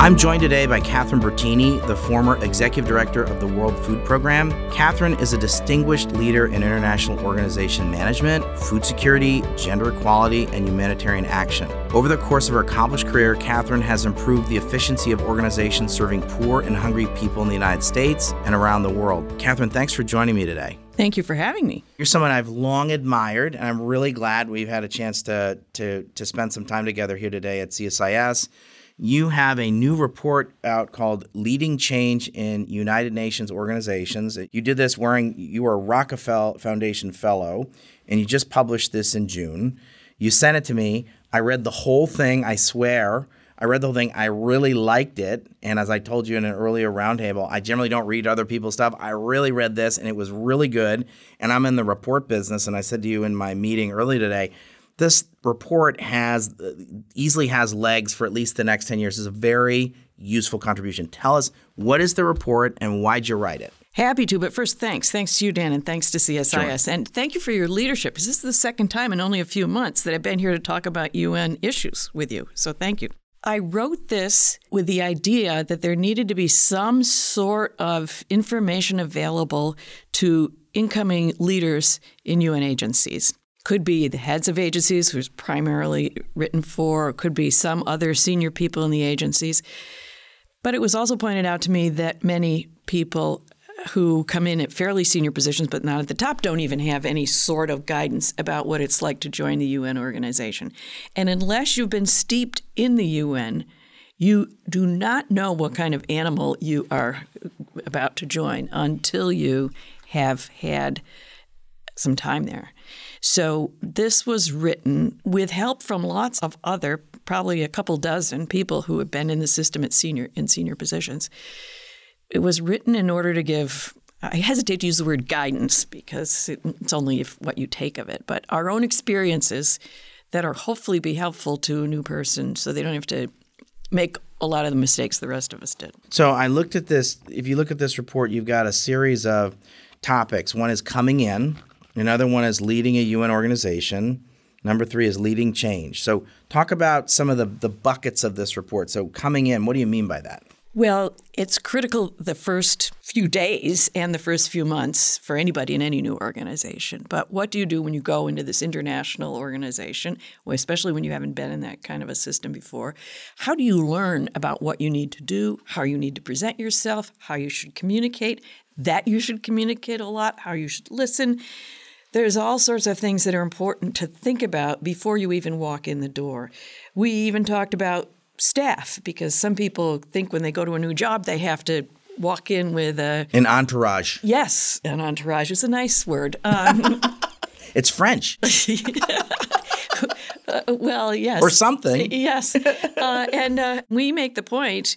I'm joined today by Catherine Bertini, the former executive director of the World Food Program. Catherine is a distinguished leader in international organization management, food security, gender equality, and humanitarian action. Over the course of her accomplished career, Catherine has improved the efficiency of organizations serving poor and hungry people in the United States and around the world. Catherine, thanks for joining me today. Thank you for having me. You're someone I've long admired, and I'm really glad we've had a chance to to to spend some time together here today at CSIS you have a new report out called Leading Change in United Nations Organizations. You did this wearing, you were a Rockefeller Foundation Fellow, and you just published this in June. You sent it to me. I read the whole thing, I swear. I read the whole thing. I really liked it. And as I told you in an earlier roundtable, I generally don't read other people's stuff. I really read this and it was really good. And I'm in the report business. And I said to you in my meeting early today, this report has uh, easily has legs for at least the next 10 years. It's a very useful contribution. Tell us what is the report and why'd you write it? Happy to, but first, thanks. Thanks to you, Dan, and thanks to CSIS. Sure. And thank you for your leadership, this is the second time in only a few months that I've been here to talk about UN issues with you. So thank you. I wrote this with the idea that there needed to be some sort of information available to incoming leaders in UN agencies could be the heads of agencies, who's primarily written for, or could be some other senior people in the agencies. But it was also pointed out to me that many people who come in at fairly senior positions but not at the top don't even have any sort of guidance about what it's like to join the UN organization. And unless you've been steeped in the UN, you do not know what kind of animal you are about to join until you have had some time there. So this was written with help from lots of other, probably a couple dozen people who have been in the system at senior in senior positions. It was written in order to give I hesitate to use the word guidance because it's only what you take of it, but our own experiences that are hopefully be helpful to a new person so they don't have to make a lot of the mistakes the rest of us did. So I looked at this. If you look at this report, you've got a series of topics. One is coming in, Another one is leading a UN organization. Number three is leading change. So, talk about some of the, the buckets of this report. So, coming in, what do you mean by that? Well, it's critical the first few days and the first few months for anybody in any new organization. But what do you do when you go into this international organization, especially when you haven't been in that kind of a system before? How do you learn about what you need to do, how you need to present yourself, how you should communicate, that you should communicate a lot, how you should listen? There's all sorts of things that are important to think about before you even walk in the door. We even talked about staff because some people think when they go to a new job they have to walk in with a an entourage. Yes, an entourage is a nice word. Um, it's French. uh, well, yes, or something. Yes, uh, and uh, we make the point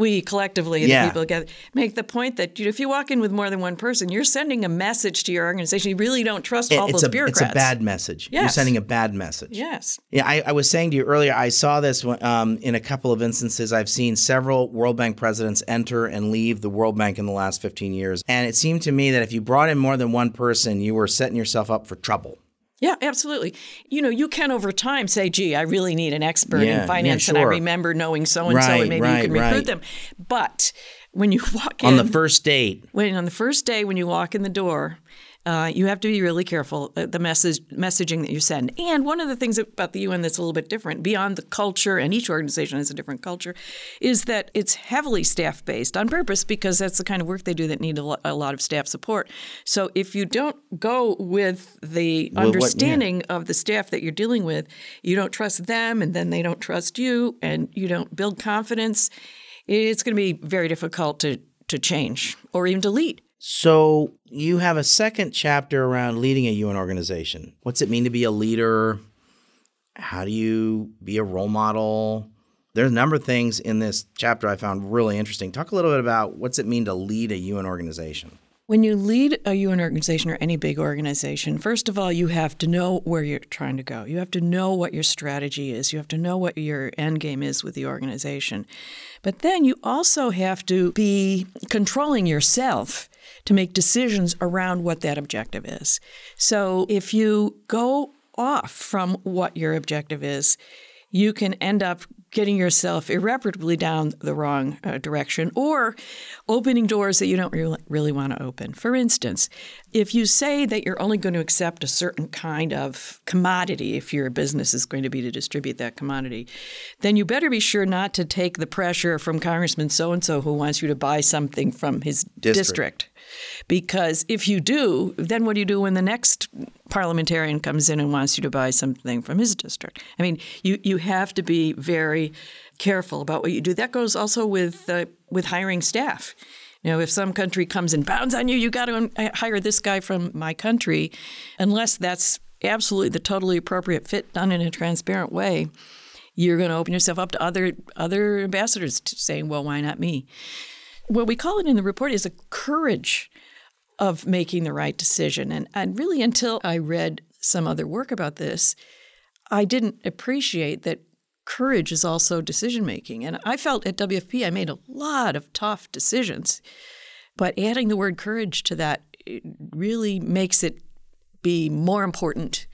we collectively, yeah. the people together, make the point that you know, if you walk in with more than one person, you're sending a message to your organization. You really don't trust all those a, bureaucrats. It's a bad message. Yes. You're sending a bad message. Yes. Yeah, I, I was saying to you earlier, I saw this um, in a couple of instances. I've seen several World Bank presidents enter and leave the World Bank in the last 15 years. And it seemed to me that if you brought in more than one person, you were setting yourself up for trouble. Yeah, absolutely. You know, you can over time say, gee, I really need an expert yeah, in finance, yeah, sure. and I remember knowing so and so, and maybe right, you can recruit right. them. But when you walk in on in, the first date, when on the first day when you walk in the door, uh, you have to be really careful uh, the message messaging that you send. And one of the things about the UN that's a little bit different, beyond the culture, and each organization has a different culture, is that it's heavily staff based on purpose because that's the kind of work they do that need a, a lot of staff support. So if you don't go with the well, understanding what, yeah. of the staff that you're dealing with, you don't trust them, and then they don't trust you, and you don't build confidence. It's going to be very difficult to to change or even lead. So you have a second chapter around leading a UN organization. What's it mean to be a leader? How do you be a role model? there's a number of things in this chapter I found really interesting. Talk a little bit about what's it mean to lead a UN organization. When you lead a UN organization or any big organization, first of all, you have to know where you're trying to go. You have to know what your strategy is. You have to know what your end game is with the organization. But then you also have to be controlling yourself to make decisions around what that objective is. So if you go off from what your objective is, you can end up getting yourself irreparably down the wrong uh, direction or opening doors that you don't really, really want to open. For instance, if you say that you're only going to accept a certain kind of commodity if your business is going to be to distribute that commodity, then you better be sure not to take the pressure from Congressman so and so who wants you to buy something from his district. district. Because if you do, then what do you do when the next parliamentarian comes in and wants you to buy something from his district? I mean, you, you have to be very careful about what you do. That goes also with uh, with hiring staff. You know, if some country comes and bounds on you, you got to uh, hire this guy from my country, unless that's absolutely the totally appropriate fit done in a transparent way. You're going to open yourself up to other other ambassadors saying, "Well, why not me?" what we call it in the report is a courage of making the right decision. And, and really, until I read some other work about this, I didn't appreciate that courage is also decision making. And I felt at WFP I made a lot of tough decisions, but adding the word courage to that really makes it be more important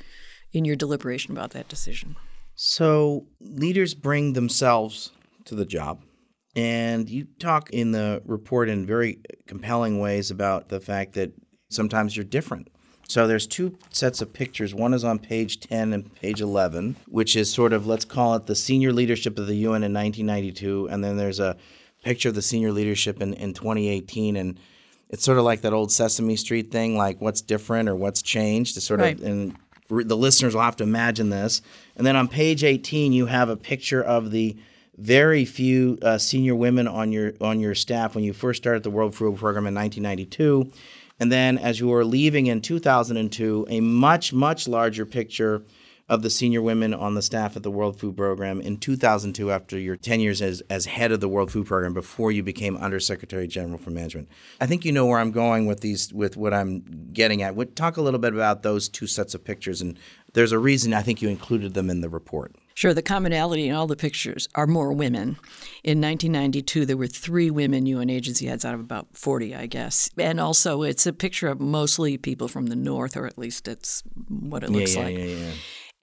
in your deliberation about that decision. So, leaders bring themselves to the job. And you talk in the report in very compelling ways about the fact that sometimes you're different. So there's two sets of pictures. One is on page 10 and page 11, which is sort of let's call it the senior leadership of the UN in 1992, and then there's a picture of the senior leadership in, in 2018 and it's sort of like that old Sesame Street thing, like what's different or what's changed. To sort right. of, and the listeners will have to imagine this. And then on page 18, you have a picture of the very few uh, senior women on your on your staff when you first started the World Food Program in 1992, and then as you were leaving in 2002, a much much larger picture of the senior women on the staff at the World Food Program in 2002 after your 10 years as, as head of the World Food Program before you became Undersecretary General for Management. I think you know where I'm going with these with what I'm getting at. Talk a little bit about those two sets of pictures and there's a reason I think you included them in the report. Sure, the commonality in all the pictures are more women. In 1992, there were three women UN agency heads out of about 40, I guess. And also, it's a picture of mostly people from the North, or at least it's what it looks yeah, yeah, like. Yeah, yeah,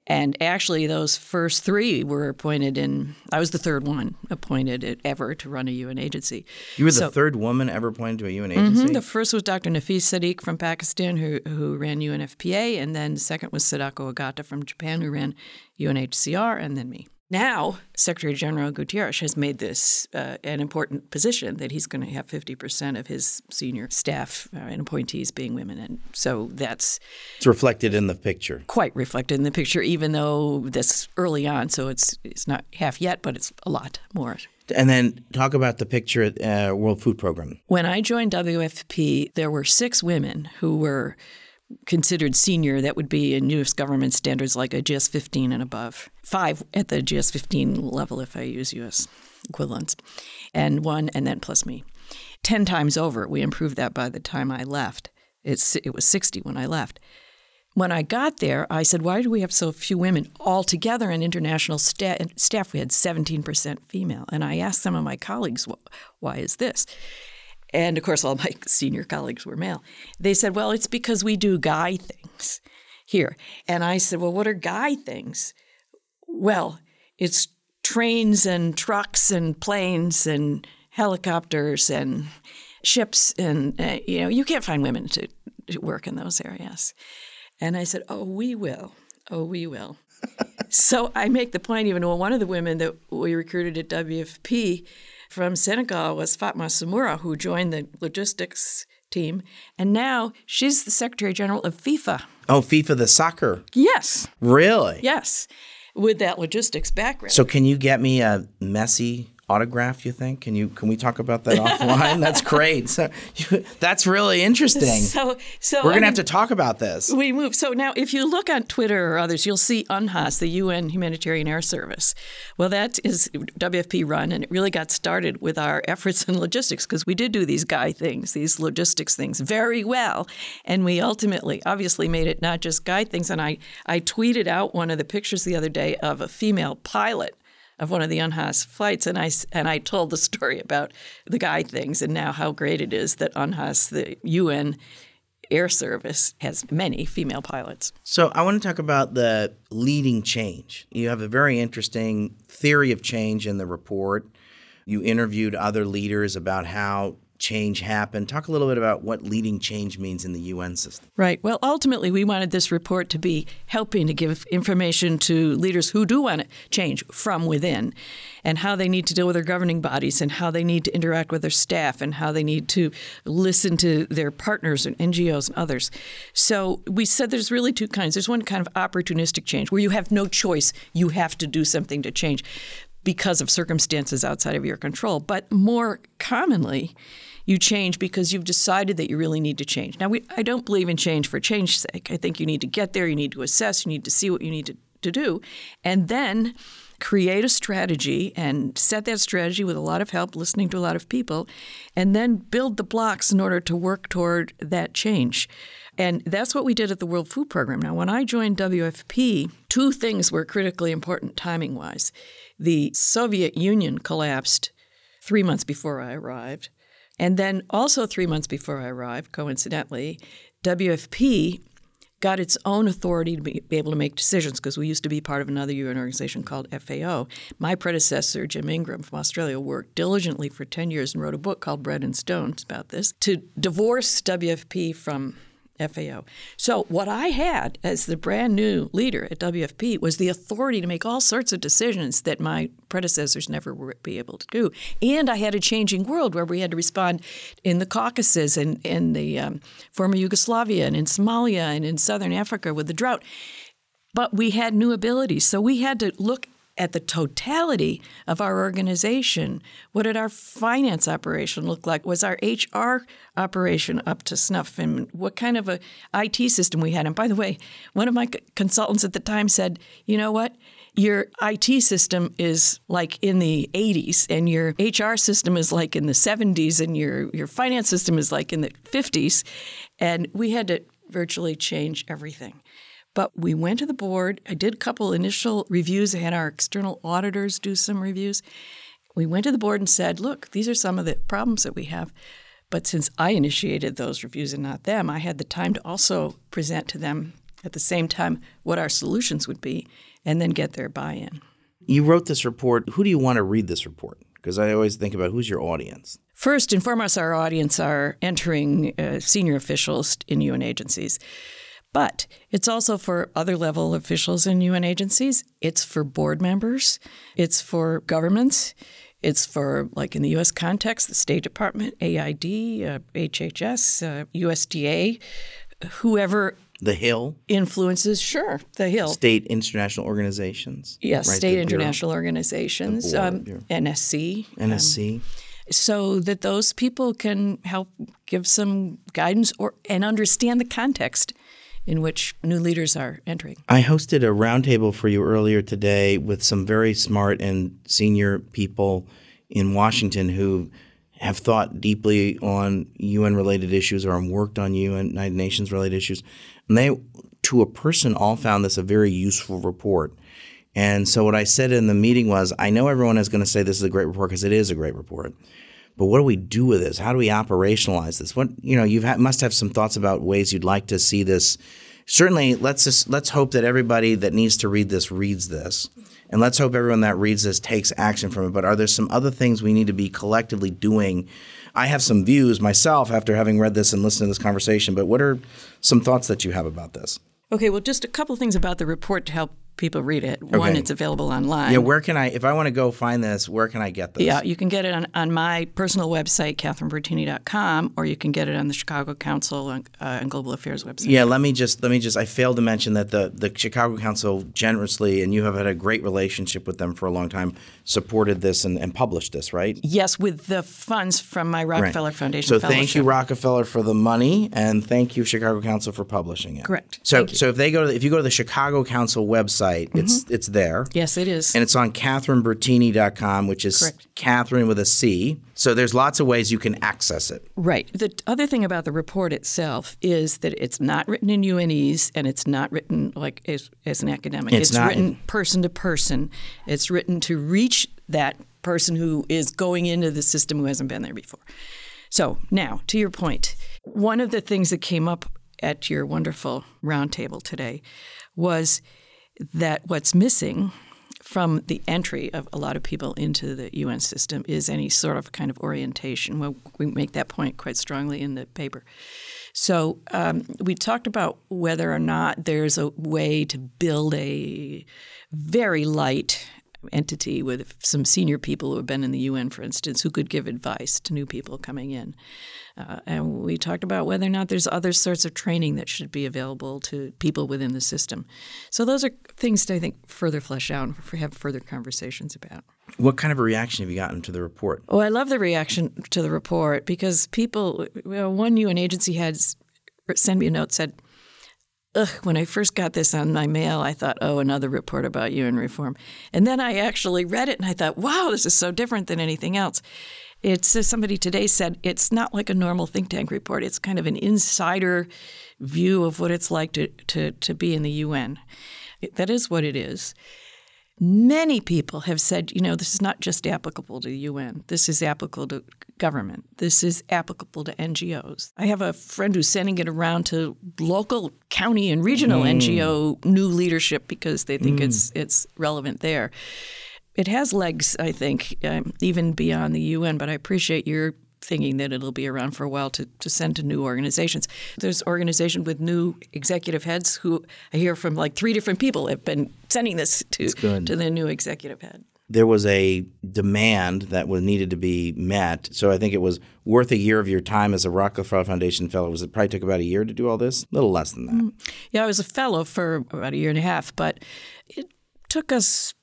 and actually, those first three were appointed in, I was the third one appointed ever to run a UN agency. You were the third woman ever appointed to a UN agency? Mm-hmm, the first was Dr. Nafis Sadik from Pakistan, who, who ran UNFPA, and then the second was Sadako Ogata from Japan, who ran UNHCR, and then me. Now, Secretary General Guterres has made this uh, an important position that he's going to have 50% of his senior staff uh, and appointees being women. And so that's. It's reflected in the picture. Quite reflected in the picture, even though this early on, so it's, it's not half yet, but it's a lot more. And then talk about the picture at uh, World Food Program. When I joined WFP, there were six women who were considered senior, that would be in U.S. government standards like a GS 15 and above. Five at the GS 15 level if I use U.S. equivalents, and one, and then plus me. Ten times over, we improved that by the time I left. It's, it was 60 when I left. When I got there, I said, Why do we have so few women altogether in international sta- staff? We had 17% female. And I asked some of my colleagues, Why is this? And of course, all my senior colleagues were male. They said, Well, it's because we do guy things here. And I said, Well, what are guy things? Well, it's trains and trucks and planes and helicopters and ships. And, uh, you know, you can't find women to, to work in those areas. And I said, Oh, we will. Oh, we will. so I make the point, even well, one of the women that we recruited at WFP from Senegal was Fatma Samoura, who joined the logistics team, and now she's the Secretary General of FIFA. Oh, FIFA, the soccer. Yes. Really? Yes, with that logistics background. So, can you get me a Messi autograph? You think? Can you can we talk about that offline? That's great. So you, that's really interesting. So, so we're gonna mean, have to talk about this. We move. So now, if you look on Twitter or others, you'll see UNHAS, the UN Humanitarian Air Service. Well, that is WFP run, and it really got started with our efforts in logistics because we did do these guy things, these logistics things very well, and we ultimately, obviously, made it not just guy things. And I, I tweeted out one of the pictures the other day of a female pilot of one of the UNHAS flights, and I and I told the story about the guy things, and now how great it is that UNHAS, the UN Air Service, has many female pilots. So I want to talk about the leading change. You have a very interesting theory of change in the report. You interviewed other leaders about how change happened. Talk a little bit about what leading change means in the UN system. Right. Well, ultimately, we wanted this report to be helping to give information to leaders who do want to change from within and how they need to deal with their governing bodies and how they need to interact with their staff and how they need to listen to their partners and NGOs and others. So we said there's really two kinds. There's one kind of opportunistic change where you have no choice, you have to do something to change because of circumstances outside of your control. But more commonly, you change because you've decided that you really need to change. Now, we, I don't believe in change for change's sake. I think you need to get there, you need to assess, you need to see what you need to, to do, and then create a strategy and set that strategy with a lot of help, listening to a lot of people, and then build the blocks in order to work toward that change. And that's what we did at the World Food Program. Now, when I joined WFP, two things were critically important timing wise. The Soviet Union collapsed three months before I arrived. And then also three months before I arrived, coincidentally, WFP got its own authority to be, able to make decisions because we used to be part of another UN organization called FAO. My predecessor, Jim Ingram from Australia, worked diligently for 10 years and wrote a book called Bread and Stones about this to divorce WFP from FAO. So, what I had as the brand new leader at WFP was the authority to make all sorts of decisions that my predecessors never would be able to do. And I had a changing world where we had to respond in the Caucasus and in the um, former Yugoslavia and in Somalia and in southern Africa with the drought. But we had new abilities. So, we had to look at the totality of our organization. What did our finance operation look like? Was our HR operation up to snuff? And what kind of a IT system we had? And by the way, one of my consultants at the time said, "You know what? Your IT system is like in the 80s, and your HR system is like in the 70s, and your your finance system is like in the 50s." And we had to virtually change everything. But we went to the board. I did a couple initial reviews. I had our external auditors do some reviews. We went to the board and said, look, these are some of the problems that we have. But since I initiated those reviews and not them, I had the time to also present to them at the same time what our solutions would be and then get their buy in. You wrote this report. Who do you want to read this report? Because I always think about who's your audience. First and foremost, our audience are entering uh, senior officials in UN agencies. But it's also for other level officials in UN agencies. It's for board members. It's for governments. It's for, like in the U.S. context, the State Department, AID, uh, HHS, uh, USDA, whoever. The Hill influences, sure, the Hill. State international organizations. Yes, right, state international Bureau. organizations, um, NSC. NSC. Um, so that those people can help give some guidance or and understand the context in which new leaders are entering. I hosted a roundtable for you earlier today with some very smart and senior people in Washington who have thought deeply on UN related issues or worked on UN United Nations related issues. And they, to a person, all found this a very useful report. And so what I said in the meeting was, I know everyone is going to say this is a great report because it is a great report. But what do we do with this? How do we operationalize this? What you know, you must have some thoughts about ways you'd like to see this. Certainly, let's just, let's hope that everybody that needs to read this reads this, and let's hope everyone that reads this takes action from it. But are there some other things we need to be collectively doing? I have some views myself after having read this and listened to this conversation. But what are some thoughts that you have about this? Okay, well, just a couple things about the report to help people read it. One, Okay. it's available online. Yeah, where can I, if I want to go find this, where can I get this? Yeah, you can get it on, on my personal website, catherinebertini.com, or you can get it on the Chicago Council and, uh, and Global Affairs website. Yeah, let me just let me just I failed to mention that the the Chicago Council generously and you have had a great relationship with them for a long time supported this and, and published this, right? Yes, with the funds from my Rockefeller Foundation. So thank you Rockefeller for the money and thank you Chicago Council for publishing it. Correct. So so if they go to the, if you go to the Chicago Council website, it's mm-hmm. it's there. Yes, it is. And it's on catherinebertini.com, which is Correct. Catherine with a C. So there's lots of ways you can access it. Right. The other thing about the report itself is that it's not written in UNEs and it's not written like as, as an academic. It's not- written person to person. It's written to reach that person who is going into the system who hasn't been there before. So now, to your point, one of the things that came up at your wonderful roundtable today was that what's missing from the entry of a lot of people into the UN system is any sort of kind of orientation. Well, we make that point quite strongly in the paper. So um, we talked about whether or not there's a way to build a very light entity with some senior people who have been in the UN, for instance, who could give advice to new people coming in. Uh, and we talked about whether or not there's other sorts of training that should be available to people within the system. So those are things to, I think, further flesh out and have further conversations about. What kind of a reaction have you gotten to the report? Oh, I love the reaction to the report because people, well, one UN agency had sent me a note said, Ugh, when I first got this on my mail, I thought, oh, another report about UN reform. And then I actually read it and I thought, wow, this is so different than anything else. It's as somebody today said, it's not like a normal think tank report. It's kind of an insider view of what it's like to, to, to be in the UN. That is what it is. Many people have said, you know, this is not just applicable to the UN. This is applicable to government. This is applicable to NGOs. I have a friend who's sending it around to local, county, and regional NGO new leadership because they think it's it's relevant there. It has legs, I think, um, even beyond the UN. But I appreciate your thinking that it'll be around for a while to, to send to new organizations. There's organization with new executive heads who I hear from like three different people have been sending this to to the new executive head. There was a demand that was needed to be met. So I think it was worth a year of your time as a Rockefeller Foundation fellow. Was it probably took about a year to do all this? A little less than that. Yeah, I was a fellow for about a year and a half, but it took us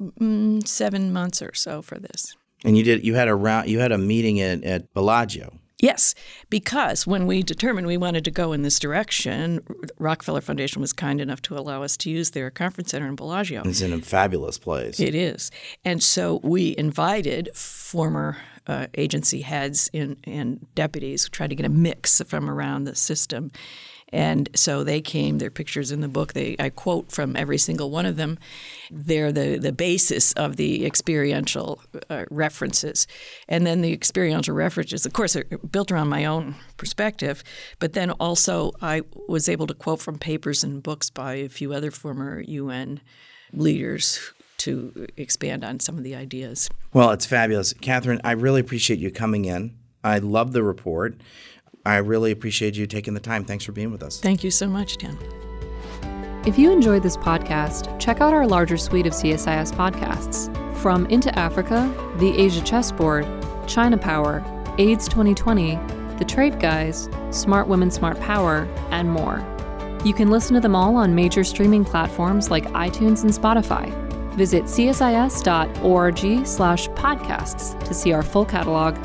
mm, seven months or so for this. And you did you had a round you had a meeting at, at Bellagio. Yes, because when we determined we wanted to go in this direction, Rockefeller Foundation was kind enough to allow us to use their conference center in Bellagio. It's in a fabulous place. It is. And so we invited former uh, agency heads and, and deputies, tried to get a mix from around the system. And so they came, their pictures in the book, they, I quote from every single one of them. They're the, the basis of the experiential uh, references. And then the experiential references, of course, are built around my own perspective, but then also I was able to quote from papers and books by a few other former UN leaders to expand on some of the ideas. Well, it's fabulous. Catherine, I really appreciate you coming in. I love the report. I really appreciate you taking the time. Thanks for being with us. Thank you so much, Dan. If you enjoyed this podcast, check out our larger suite of CSIS podcasts from Into Africa, The Asia Chessboard, China Power, AIDS 2020, The Trade Guys, Smart Women, Smart Power, and more. You can listen to them all on major streaming platforms like iTunes and Spotify. Visit csis.org slash podcasts to see our full catalog